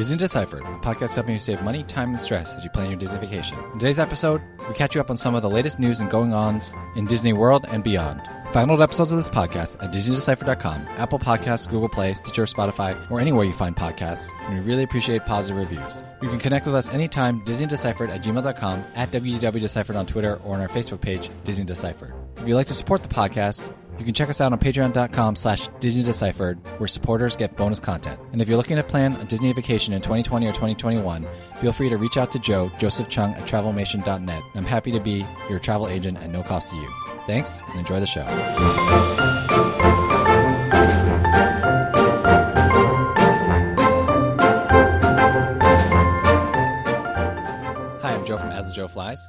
Disney Deciphered, a podcast helping you save money, time, and stress as you plan your Disney vacation. In today's episode, we catch you up on some of the latest news and going ons in Disney World and beyond. Download episodes of this podcast at DisneyDeciphered.com, Apple Podcasts, Google Play, Stitcher, Spotify, or anywhere you find podcasts, and we really appreciate positive reviews. You can connect with us anytime, DisneyDeciphered at gmail.com, at WDWDeciphered on Twitter, or on our Facebook page, Disney Deciphered. If you'd like to support the podcast, you can check us out on patreon.com slash Disney Deciphered, where supporters get bonus content. And if you're looking to plan a Disney vacation in 2020 or 2021, feel free to reach out to Joe, Joseph Chung at travelmation.net. I'm happy to be your travel agent at no cost to you. Thanks, and enjoy the show. Hi, I'm Joe from As the Joe Flies.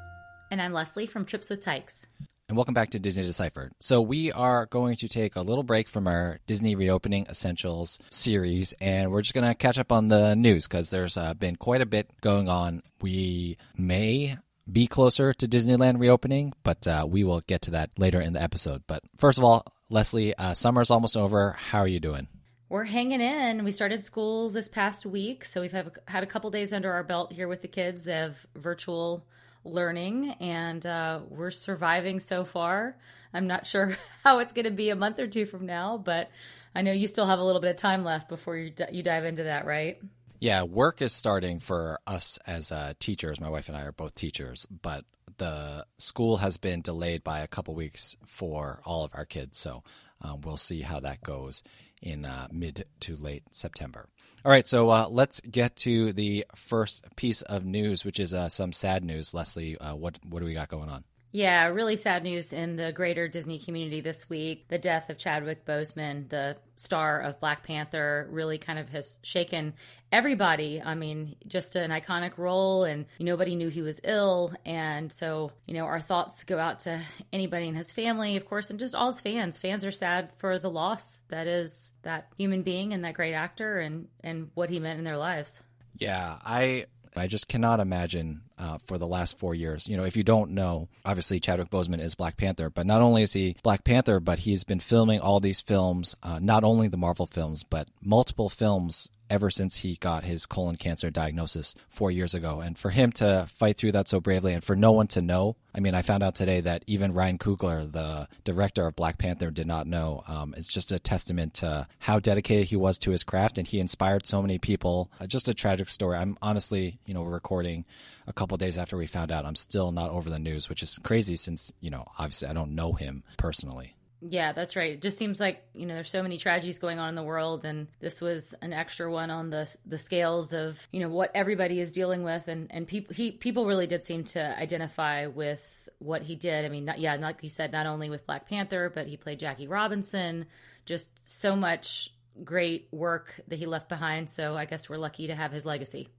And I'm Leslie from Trips with Tykes. and welcome back to Disney Deciphered. So we are going to take a little break from our Disney Reopening Essentials series, and we're just going to catch up on the news because there's uh, been quite a bit going on. We may be closer to Disneyland reopening, but uh, we will get to that later in the episode. But first of all, Leslie, uh, summer's almost over. How are you doing? We're hanging in. We started school this past week, so we've have, had a couple days under our belt here with the kids of virtual learning, and uh, we're surviving so far. I'm not sure how it's going to be a month or two from now, but I know you still have a little bit of time left before you d- you dive into that, right? Yeah, work is starting for us as uh, teachers. My wife and I are both teachers, but the school has been delayed by a couple weeks for all of our kids. So um, we'll see how that goes in uh, mid to late September. All right, so uh, let's get to the first piece of news, which is uh, some sad news. Leslie, uh, what what do we got going on? Yeah, really sad news in the greater Disney community this week. The death of Chadwick Boseman, the star of Black Panther, really kind of has shaken everybody. I mean, just an iconic role, and nobody knew he was ill. And so, you know, our thoughts go out to anybody in his family, of course, and just all his fans. Fans are sad for the loss that is that human being and that great actor and, and what he meant in their lives. Yeah, I I just cannot imagine uh, for the last four years. You know, if you don't know, obviously Chadwick Boseman is Black Panther, but not only is he Black Panther, but he's been filming all these films, uh, not only the Marvel films, but multiple films ever since he got his colon cancer diagnosis four years ago. And for him to fight through that so bravely and for no one to know, I mean, I found out today that even Ryan Coogler, the director of Black Panther, did not know. Um, it's just a testament to how dedicated he was to his craft and he inspired so many people. Uh, just a tragic story. I'm honestly, you know, recording a couple days after we found out. I'm still not over the news, which is crazy since, you know, obviously I don't know him personally. Yeah, that's right. It just seems like you know there's so many tragedies going on in the world, and this was an extra one on the the scales of you know what everybody is dealing with, and and people he people really did seem to identify with what he did. I mean, not, yeah, like you said, not only with Black Panther, but he played Jackie Robinson. Just so much great work that he left behind. So I guess we're lucky to have his legacy.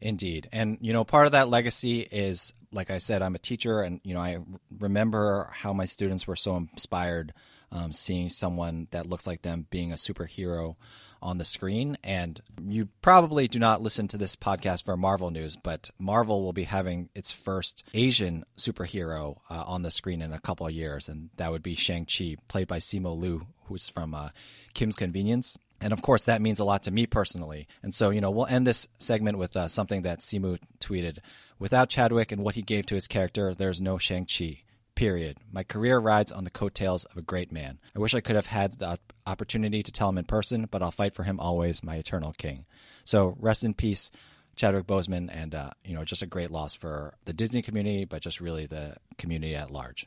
Indeed. And, you know, part of that legacy is, like I said, I'm a teacher, and, you know, I remember how my students were so inspired um, seeing someone that looks like them being a superhero on the screen. And you probably do not listen to this podcast for Marvel news, but Marvel will be having its first Asian superhero uh, on the screen in a couple of years, and that would be Shang-Chi, played by Simu Liu, who's from uh, Kim's Convenience. And of course, that means a lot to me personally. And so, you know, we'll end this segment with uh, something that Simu tweeted. Without Chadwick and what he gave to his character, there's no Shang-Chi. Period. My career rides on the coattails of a great man. I wish I could have had the opportunity to tell him in person, but I'll fight for him always, my eternal king. So rest in peace, Chadwick Boseman, and uh, you know, just a great loss for the Disney community, but just really the community at large.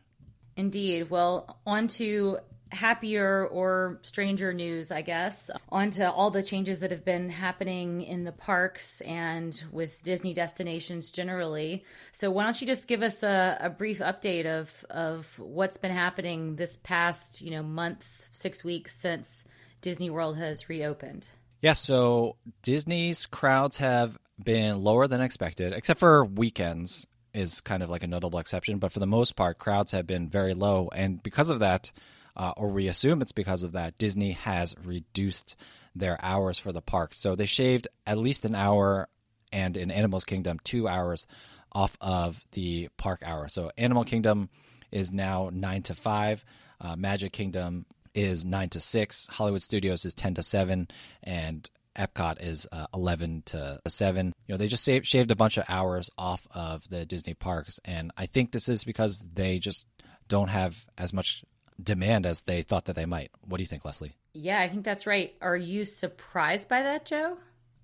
Indeed. Well, on to happier or stranger news, I guess, onto all the changes that have been happening in the parks and with Disney destinations generally. So, why don't you just give us a, a brief update of of what's been happening this past, you know, month, six weeks since Disney World has reopened? Yeah, so Disney's crowds have been lower than expected, except for weekends is kind of like a notable exception. But for the most part, crowds have been very low, and because of that, uh, or we assume it's because of that, Disney has reduced their hours for the park. So they shaved at least an hour, and in Animals Kingdom, two hours off of the park hour. So Animal Kingdom is now nine to five. Uh, Magic Kingdom is nine to six. Hollywood Studios is ten to seven, and Epcot is uh, 11 to 7. You know, they just saved, shaved a bunch of hours off of the Disney parks. And I think this is because they just don't have as much demand as they thought that they might. What do you think, Leslie? Yeah, I think that's right. Are you surprised by that, Joe?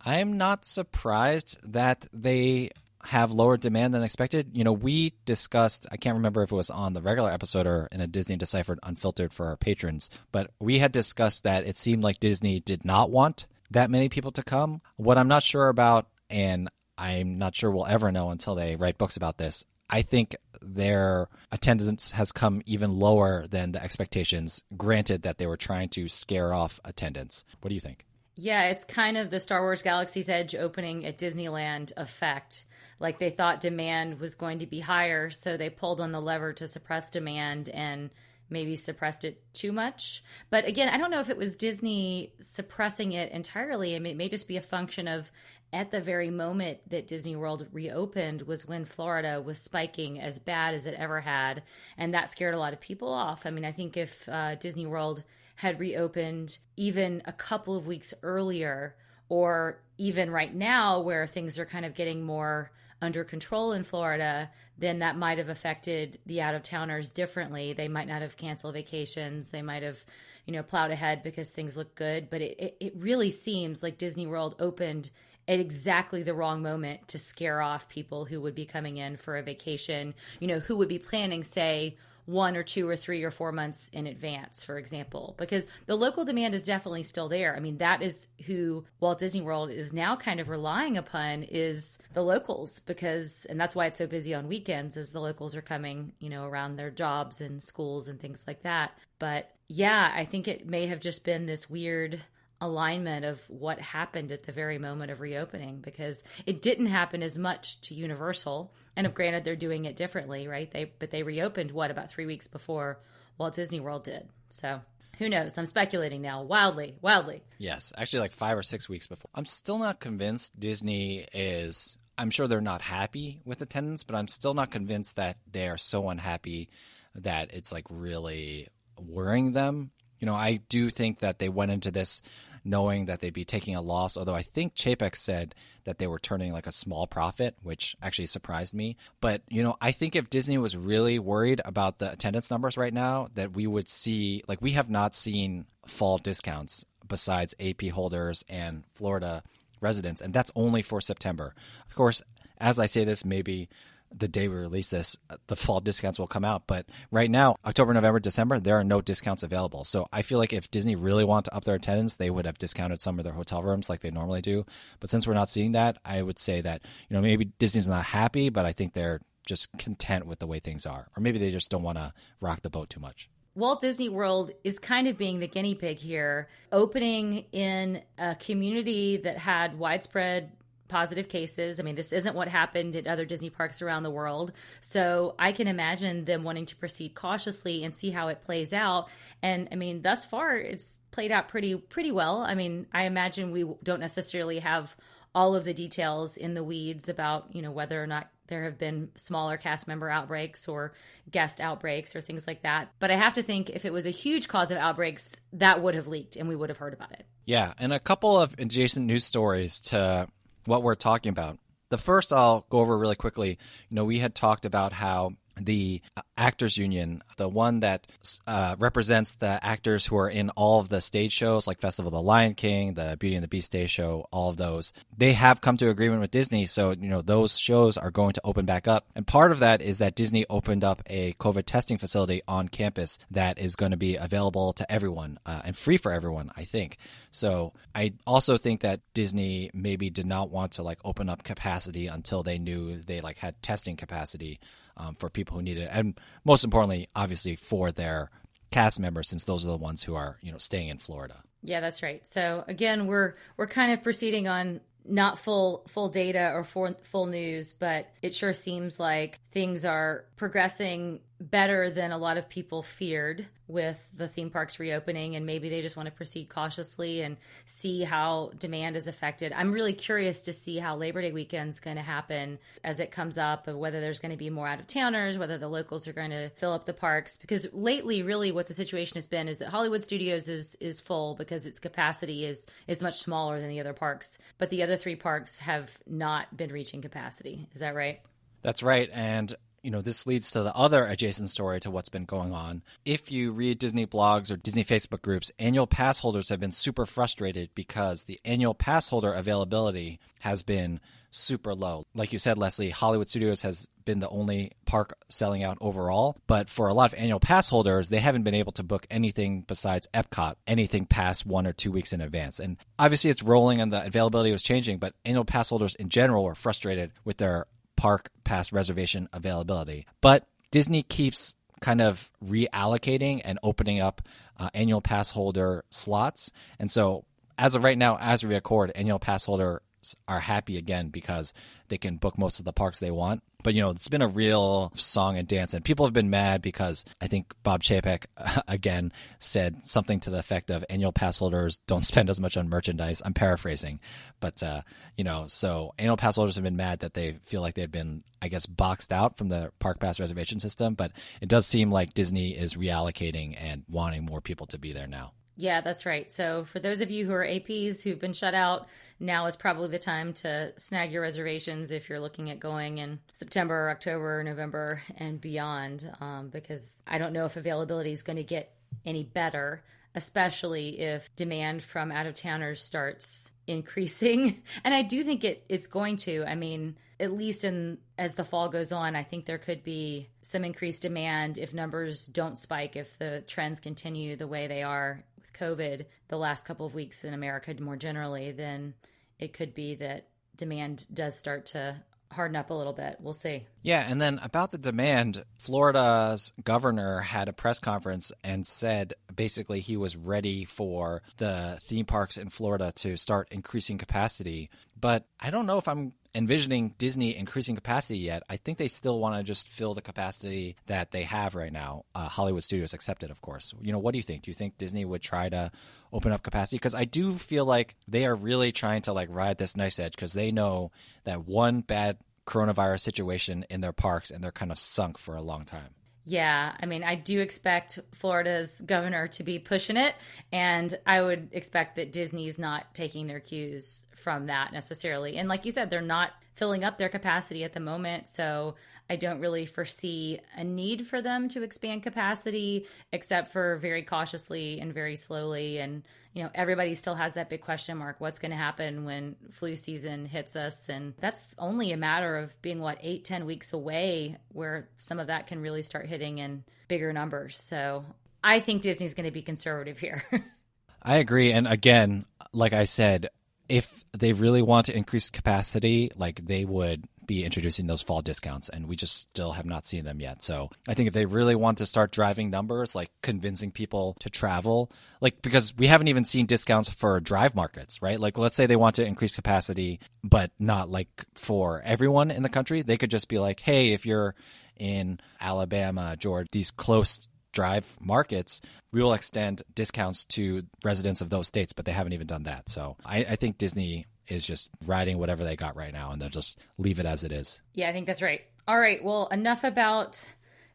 I'm not surprised that they have lower demand than expected. You know, we discussed, I can't remember if it was on the regular episode or in a Disney Deciphered Unfiltered for our patrons, but we had discussed that it seemed like Disney did not want that many people to come. What I'm not sure about, and I'm not sure we'll ever know until they write books about this, I think their attendance has come even lower than the expectations, granted that they were trying to scare off attendance. What do you think? Yeah, it's kind of the Star Wars Galaxy's Edge opening at Disneyland effect. Like they thought demand was going to be higher, so they pulled on the lever to suppress demand and maybe suppressed it too much. But again, I don't know if it was Disney suppressing it entirely. I mean, it may just be a function of at the very moment that Disney World reopened was when Florida was spiking as bad as it ever had, and that scared a lot of people off. I mean, I think if uh, Disney World had reopened even a couple of weeks earlier, or even right now where things are kind of getting more under control in Florida, then that might have affected the out of towners differently. They might not have canceled vacations. They might have, you know, plowed ahead because things look good. But it, it, it really seems like Disney World opened at exactly the wrong moment to scare off people who would be coming in for a vacation, you know, who would be planning, say, one or two or three or four months in advance, for example, because the local demand is definitely still there. I mean, that is who Walt Disney World is now kind of relying upon is the locals because, and that's why it's so busy on weekends as the locals are coming, you know, around their jobs and schools and things like that. But yeah, I think it may have just been this weird alignment of what happened at the very moment of reopening because it didn't happen as much to Universal. And granted, they're doing it differently, right? They but they reopened what about three weeks before Walt Disney World did. So who knows? I'm speculating now, wildly, wildly. Yes, actually, like five or six weeks before. I'm still not convinced Disney is. I'm sure they're not happy with attendance, but I'm still not convinced that they are so unhappy that it's like really worrying them. You know, I do think that they went into this knowing that they'd be taking a loss. Although I think Chapek said that they were turning like a small profit, which actually surprised me. But, you know, I think if Disney was really worried about the attendance numbers right now, that we would see, like, we have not seen fall discounts besides AP holders and Florida residents, and that's only for September. Of course, as I say this, maybe the day we release this, uh, the fall discounts will come out. But right now, October, November, December, there are no discounts available. So I feel like if Disney really wanted to up their attendance, they would have discounted some of their hotel rooms like they normally do. But since we're not seeing that, I would say that, you know, maybe Disney's not happy, but I think they're just content with the way things are. Or maybe they just don't want to rock the boat too much. Walt Disney World is kind of being the guinea pig here, opening in a community that had widespread positive cases. I mean, this isn't what happened at other Disney parks around the world. So I can imagine them wanting to proceed cautiously and see how it plays out. And I mean, thus far, it's played out pretty pretty well. I mean, I imagine we don't necessarily have all of the details in the weeds about you know whether or not there have been smaller cast member outbreaks or guest outbreaks or things like that. But I have to think if it was a huge cause of outbreaks, that would have leaked and we would have heard about it. Yeah, and a couple of adjacent news stories to what we're talking about. The first I'll go over really quickly. You know, we had talked about how the actors union the one that uh, represents the actors who are in all of the stage shows like festival of the lion king the beauty and the beast stage show all of those. They have come to agreement with disney so you know those shows are going to open back up. And part of that is that disney opened up a covid testing facility on campus that is going to be available to everyone uh, and free for everyone i think. So i also think that disney maybe did not want to like open up capacity until they knew they like had testing capacity um, for people who need it, and most importantly, obviously for their cast members, since those are the ones who are you know staying in Florida. Yeah, that's right. So again, we're we're kind of proceeding on not full full data or full, full news, but it sure seems like things are progressing better than a lot of people feared with the theme parks reopening and maybe they just want to proceed cautiously and see how demand is affected. I'm really curious to see how Labor Day weekend's going to happen as it comes up and whether there's going to be more out of towners, whether the locals are going to fill up the parks because lately really what the situation has been is that Hollywood Studios is is full because its capacity is is much smaller than the other parks, but the other 3 parks have not been reaching capacity. Is that right? That's right and you know, this leads to the other adjacent story to what's been going on. If you read Disney blogs or Disney Facebook groups, annual pass holders have been super frustrated because the annual pass holder availability has been super low. Like you said, Leslie, Hollywood Studios has been the only park selling out overall. But for a lot of annual pass holders, they haven't been able to book anything besides Epcot, anything past one or two weeks in advance. And obviously it's rolling and the availability was changing, but annual pass holders in general were frustrated with their park pass reservation availability. But Disney keeps kind of reallocating and opening up uh, annual pass holder slots. And so, as of right now, as we record, annual pass holders are happy again because they can book most of the parks they want. But you know, it's been a real song and dance, and people have been mad because I think Bob Chapek again said something to the effect of annual pass holders don't spend as much on merchandise. I'm paraphrasing, but uh, you know, so annual pass holders have been mad that they feel like they've been, I guess, boxed out from the park pass reservation system. But it does seem like Disney is reallocating and wanting more people to be there now. Yeah, that's right. So, for those of you who are APs who've been shut out, now is probably the time to snag your reservations if you're looking at going in September, October, November, and beyond, um, because I don't know if availability is going to get any better, especially if demand from out of towners starts increasing. And I do think it, it's going to. I mean, at least in as the fall goes on, I think there could be some increased demand if numbers don't spike, if the trends continue the way they are COVID the last couple of weeks in America more generally, then it could be that demand does start to harden up a little bit. We'll see. Yeah, and then about the demand, Florida's governor had a press conference and said basically he was ready for the theme parks in Florida to start increasing capacity. But I don't know if I'm envisioning Disney increasing capacity yet. I think they still want to just fill the capacity that they have right now. Uh, Hollywood Studios accepted, of course. You know, what do you think? Do you think Disney would try to open up capacity? Because I do feel like they are really trying to like ride this knife's edge because they know that one bad coronavirus situation in their parks and they're kind of sunk for a long time. Yeah, I mean, I do expect Florida's governor to be pushing it, and I would expect that Disney's not taking their cues from that necessarily. And like you said, they're not filling up their capacity at the moment, so I don't really foresee a need for them to expand capacity, except for very cautiously and very slowly. And you know, everybody still has that big question mark what's going to happen when flu season hits us? And that's only a matter of being, what, eight, ten weeks away where some of that can really start hitting in bigger numbers. So I think Disney's going to be conservative here. I agree. And again, like I said, if they really want to increase capacity, like they would be introducing those fall discounts, and we just still have not seen them yet. So I think if they really want to start driving numbers, like convincing people to travel, like because we haven't even seen discounts for drive markets, right? Like let's say they want to increase capacity, but not like for everyone in the country, they could just be like, hey, if you're in Alabama, Georgia, these close drive markets, we will extend discounts to residents of those states, but they haven't even done that. So I, I think Disney is just riding whatever they got right now and they'll just leave it as it is. Yeah, I think that's right. All right. Well, enough about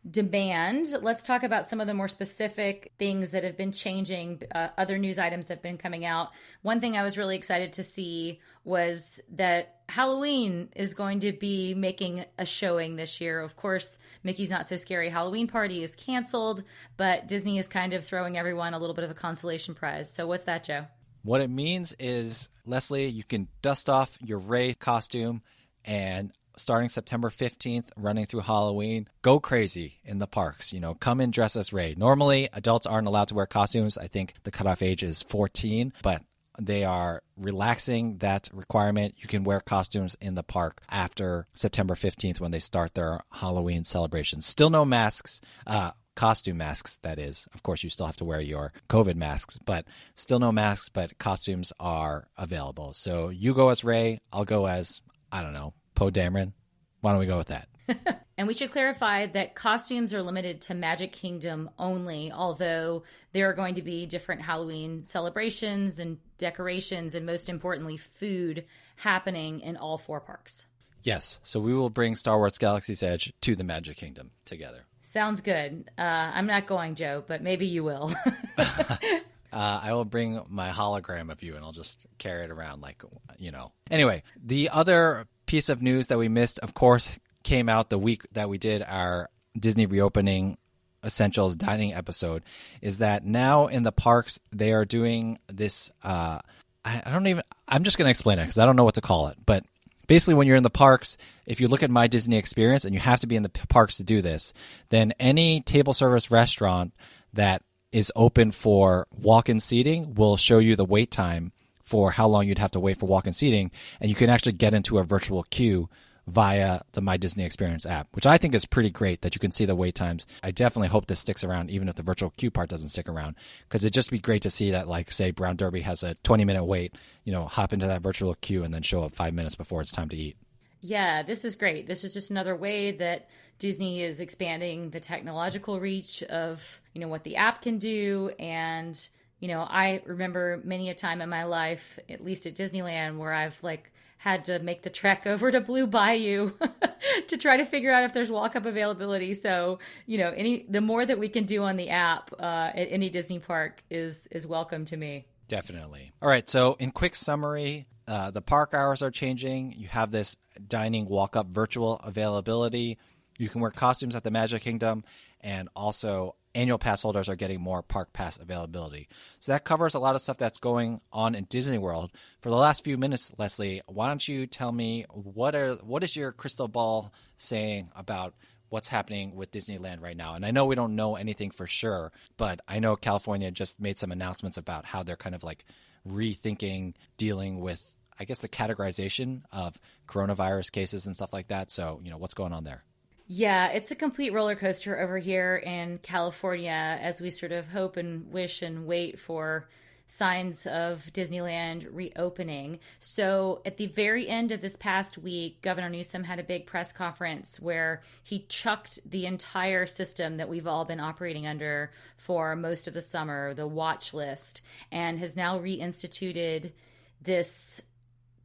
demand. Let's talk about some of the more specific things that have been changing. Uh, other news items have been coming out. One thing I was really excited to see was that Halloween is going to be making a showing this year. Of course, Mickey's Not So Scary Halloween Party is canceled, but Disney is kind of throwing everyone a little bit of a consolation prize. So, what's that, Joe? What it means is, Leslie, you can dust off your Rey costume and starting September 15th, running through Halloween, go crazy in the parks. You know, come and dress as Rey. Normally, adults aren't allowed to wear costumes. I think the cutoff age is 14, but they are relaxing that requirement. You can wear costumes in the park after September 15th when they start their Halloween celebrations. Still no masks. Uh, costume masks, that is. Of course, you still have to wear your COVID masks, but still no masks, but costumes are available. So you go as Rey, I'll go as, I don't know, Poe Dameron. Why don't we go with that? and we should clarify that costumes are limited to Magic Kingdom only, although there are going to be different Halloween celebrations and decorations, and most importantly, food happening in all four parks. Yes, so we will bring Star Wars Galaxy's Edge to the Magic Kingdom together. Sounds good. Uh, I'm not going, Joe, but maybe you will. Uh, I will bring my hologram of you and I'll just carry it around like, you know. Anyway, the other piece of news that we missed, of course, came out the week that we did our Disney reopening essentials dining episode is that now in the parks they are doing this uh, I, I don't even i'm just going to explain it because i don't know what to call it but basically when you're in the parks if you look at my disney experience and you have to be in the parks to do this then any table service restaurant that is open for walk-in seating will show you the wait time for how long you'd have to wait for walk-in seating and you can actually get into a virtual queue via the My Disney Experience app, which I think is pretty great that you can see the wait times. I definitely hope this sticks around, even if the virtual queue part doesn't stick around, because it'd just be great to see that, like, say, Brown Derby has a 20 minute wait, you know, hop into that virtual queue and then show up five minutes before it's time to eat. Yeah, this is great. This is just another way that Disney is expanding the technological reach of, you know, what the app can do and you know, I remember many a time in my life, at least at Disneyland, where I've like had to make the trek over to Blue Bayou to try to figure out if there's walk up availability. So, you know, any the more that we can do on the app uh, at any Disney park is is welcome to me. Definitely. All right. So, in quick summary, uh, the park hours are changing. You have this dining walk up virtual availability. You can wear costumes at the Magic Kingdom, and also annual pass holders are getting more park pass availability. So that covers a lot of stuff that's going on in Disney World. For the last few minutes, Leslie, why don't you tell me what are what is your crystal ball saying about what's happening with Disneyland right now? And I know we don't know anything for sure, but I know California just made some announcements about how they're kind of like rethinking dealing with I guess the categorization of coronavirus cases and stuff like that. So, you know, what's going on there? Yeah, it's a complete roller coaster over here in California as we sort of hope and wish and wait for signs of Disneyland reopening. So, at the very end of this past week, Governor Newsom had a big press conference where he chucked the entire system that we've all been operating under for most of the summer, the watch list, and has now reinstituted this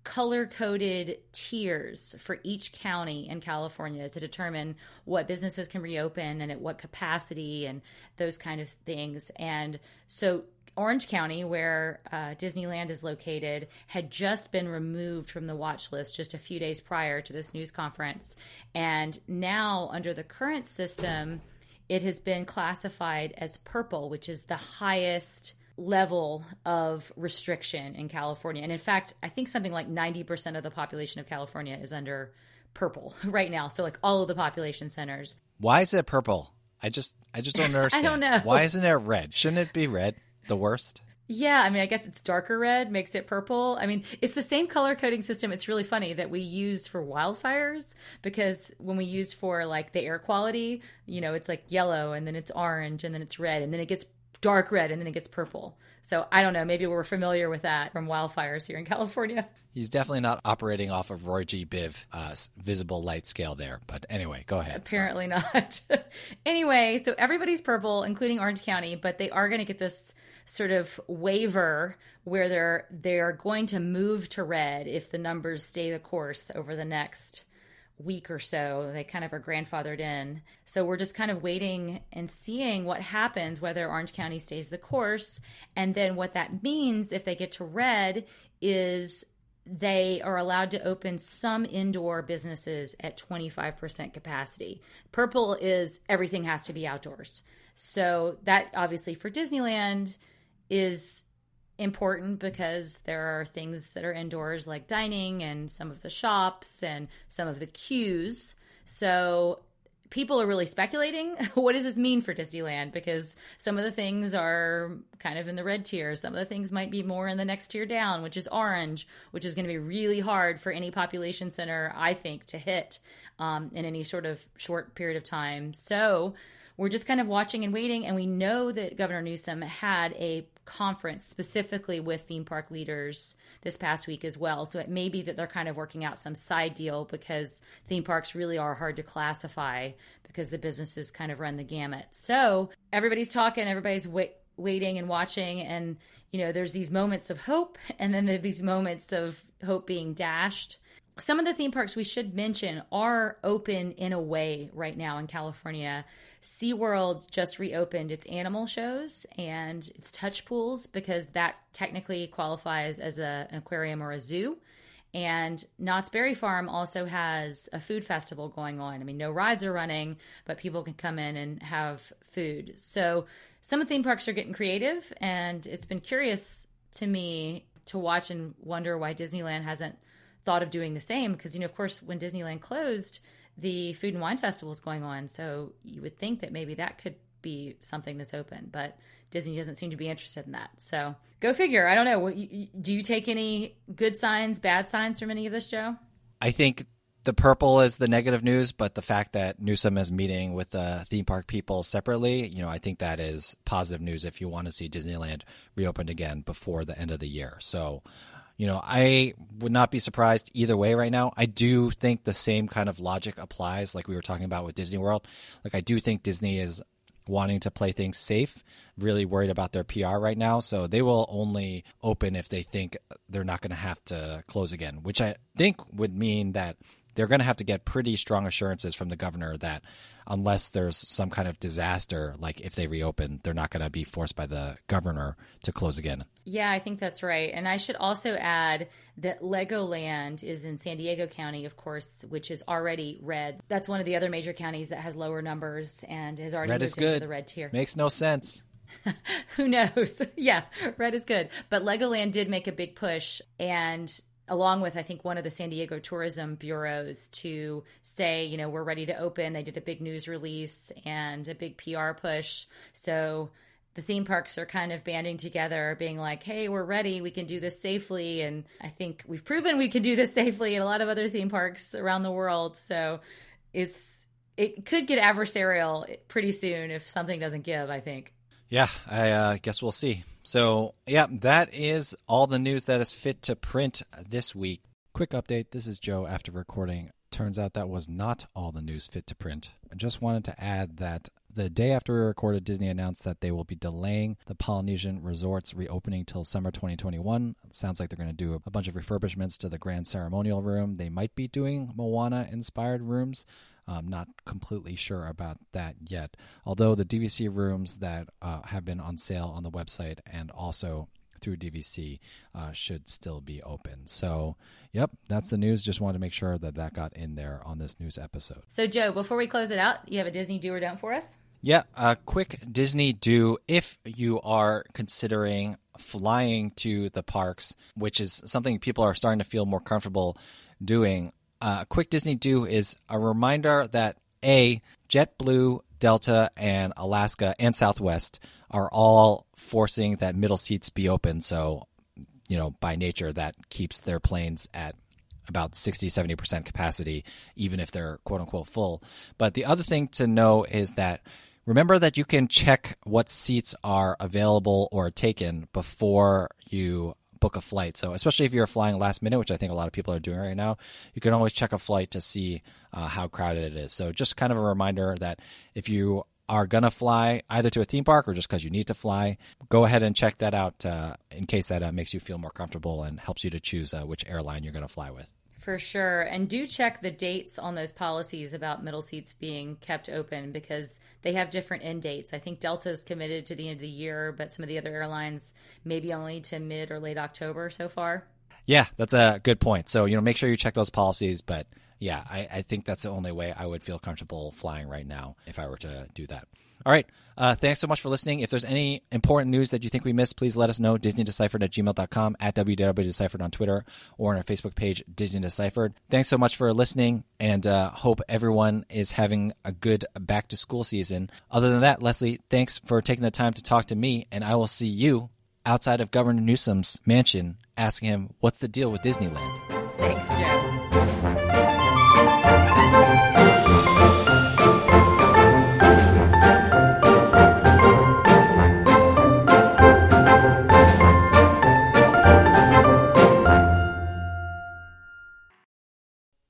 color coded tiers for each county in California to determine what businesses can reopen and at what capacity and those kind of things. And so Orange County, where uh, Disneyland is located, had just been removed from the watch list just a few days prior to this news conference. And now, under the current system, it has been classified as purple, which is the highest level of restriction in California. And in fact, I think something like 90% of the population of California is under purple right now. So like all of the population centers. Why is it purple? I just I just don't understand. I don't know. Why isn't it red? Shouldn't it be red? The worst? Yeah, I mean, I guess it's darker red makes it purple. I mean, it's the same color coding system. It's really funny that we used for wildfires because when we use for like the air quality, you know, it's like yellow and then it's orange and then it's red and then it gets dark red and then it gets purple. So I don't know. Maybe we're familiar with that from wildfires here in California. He's definitely not operating off of Roy G. Biv uh, visible light scale there. But anyway, go ahead. Apparently Sorry. not. anyway, so everybody's purple, including Orange County, but they are going to get this sort of waiver where they're they're going to move to red if the numbers stay the course over the next week or so. They kind of are grandfathered in. So we're just kind of waiting and seeing what happens, whether Orange County stays the course. And then what that means if they get to red is they are allowed to open some indoor businesses at 25% capacity. Purple is everything has to be outdoors. So that obviously for Disneyland is important because there are things that are indoors like dining and some of the shops and some of the queues. So people are really speculating what does this mean for Disneyland? Because some of the things are kind of in the red tier. Some of the things might be more in the next tier down which is orange which is going to be really hard for any population center I think to hit um, in any sort of short period of time. So we're just kind of watching and waiting and we know that Governor Newsom had a conference specifically with theme park leaders this past week as well. So it may be that they're kind of working out some side deal because theme parks really are hard to classify because the businesses kind of run the gamut. So everybody's talking, everybody's wait, waiting and watching, and you know, there's these moments of hope, and then there's these moments of hope being dashed some of the theme parks we should mention are open in a way right now in California. SeaWorld just reopened its animal shows and its touch pools because that technically qualifies as a, an aquarium or a zoo. And Knott's Berry Farm also has a food festival going on. I mean, no rides are running, but people can come in and have food. So some of the theme parks are getting creative, and it's been curious to me to watch and wonder why Disneyland hasn't – thought of doing the same because, you know, of course, when Disneyland closed, the Food and Wine Festival is going on. So you would think that maybe that could be something that's open, but Disney doesn't seem to be interested in that. So go figure. I don't know. Do you take any good signs, bad signs from any of this, Joe? I think the purple is the negative news, but the fact that Newsom is meeting with the theme park people separately, you know, I think that is positive news if you want to see Disneyland reopened again before the end of the year. So you know, I would not be surprised either way right now. I do think the same kind of logic applies, like we were talking about with Disney World. Like, I do think Disney is wanting to play things safe, really worried about their PR right now. So they will only open if they think they're not going to have to close again, which I think would mean that they're going to have to get pretty strong assurances from the governor that unless there's some kind of disaster, like if they reopen, they're not going to be forced by the governor to close again. Yeah, I think that's right. And I should also add that Legoland is in San Diego County, of course, which is already red. That's one of the other major counties that has lower numbers and has already red moved is good. into the red tier. Makes no sense. Who knows? yeah, red is good. But Legoland did make a big push and along with I think one of the San Diego tourism bureaus to say, you know, we're ready to open. They did a big news release and a big PR push. So the theme parks are kind of banding together, being like, hey, we're ready. We can do this safely. And I think we've proven we can do this safely in a lot of other theme parks around the world. So it's, it could get adversarial pretty soon if something doesn't give, I think. Yeah, I uh, guess we'll see. So, yeah, that is all the news that is fit to print this week. Quick update this is Joe after recording. Turns out that was not all the news fit to print. I just wanted to add that the day after we recorded, Disney announced that they will be delaying the Polynesian resorts reopening till summer 2021. It sounds like they're going to do a bunch of refurbishments to the grand ceremonial room. They might be doing Moana inspired rooms. I'm not completely sure about that yet. Although the DVC rooms that uh, have been on sale on the website and also through DVC uh, should still be open. So, yep, that's the news. Just wanted to make sure that that got in there on this news episode. So, Joe, before we close it out, you have a Disney do or don't for us? Yeah, a quick Disney do if you are considering flying to the parks, which is something people are starting to feel more comfortable doing uh, quick Disney do is a reminder that A, JetBlue, Delta, and Alaska and Southwest are all forcing that middle seats be open. So, you know, by nature, that keeps their planes at about 60, 70% capacity, even if they're quote unquote full. But the other thing to know is that remember that you can check what seats are available or taken before you book a flight. So, especially if you're flying last minute, which I think a lot of people are doing right now, you can always check a flight to see uh, how crowded it is. So, just kind of a reminder that if you are going to fly either to a theme park or just because you need to fly, go ahead and check that out uh, in case that uh, makes you feel more comfortable and helps you to choose uh, which airline you're going to fly with. For sure. And do check the dates on those policies about middle seats being kept open because they have different end dates. I think Delta is committed to the end of the year, but some of the other airlines maybe only to mid or late October so far. Yeah, that's a good point. So, you know, make sure you check those policies. But yeah, I, I think that's the only way I would feel comfortable flying right now if I were to do that. All right. Uh, thanks so much for listening. If there's any important news that you think we missed, please let us know. DisneyDeciphered at gmail.com, at WDWDeciphered on Twitter, or on our Facebook page, Disney Deciphered. Thanks so much for listening, and uh, hope everyone is having a good back to school season. Other than that, Leslie, thanks for taking the time to talk to me, and I will see you outside of Governor Newsom's mansion asking him, What's the deal with Disneyland? Thanks, Joe.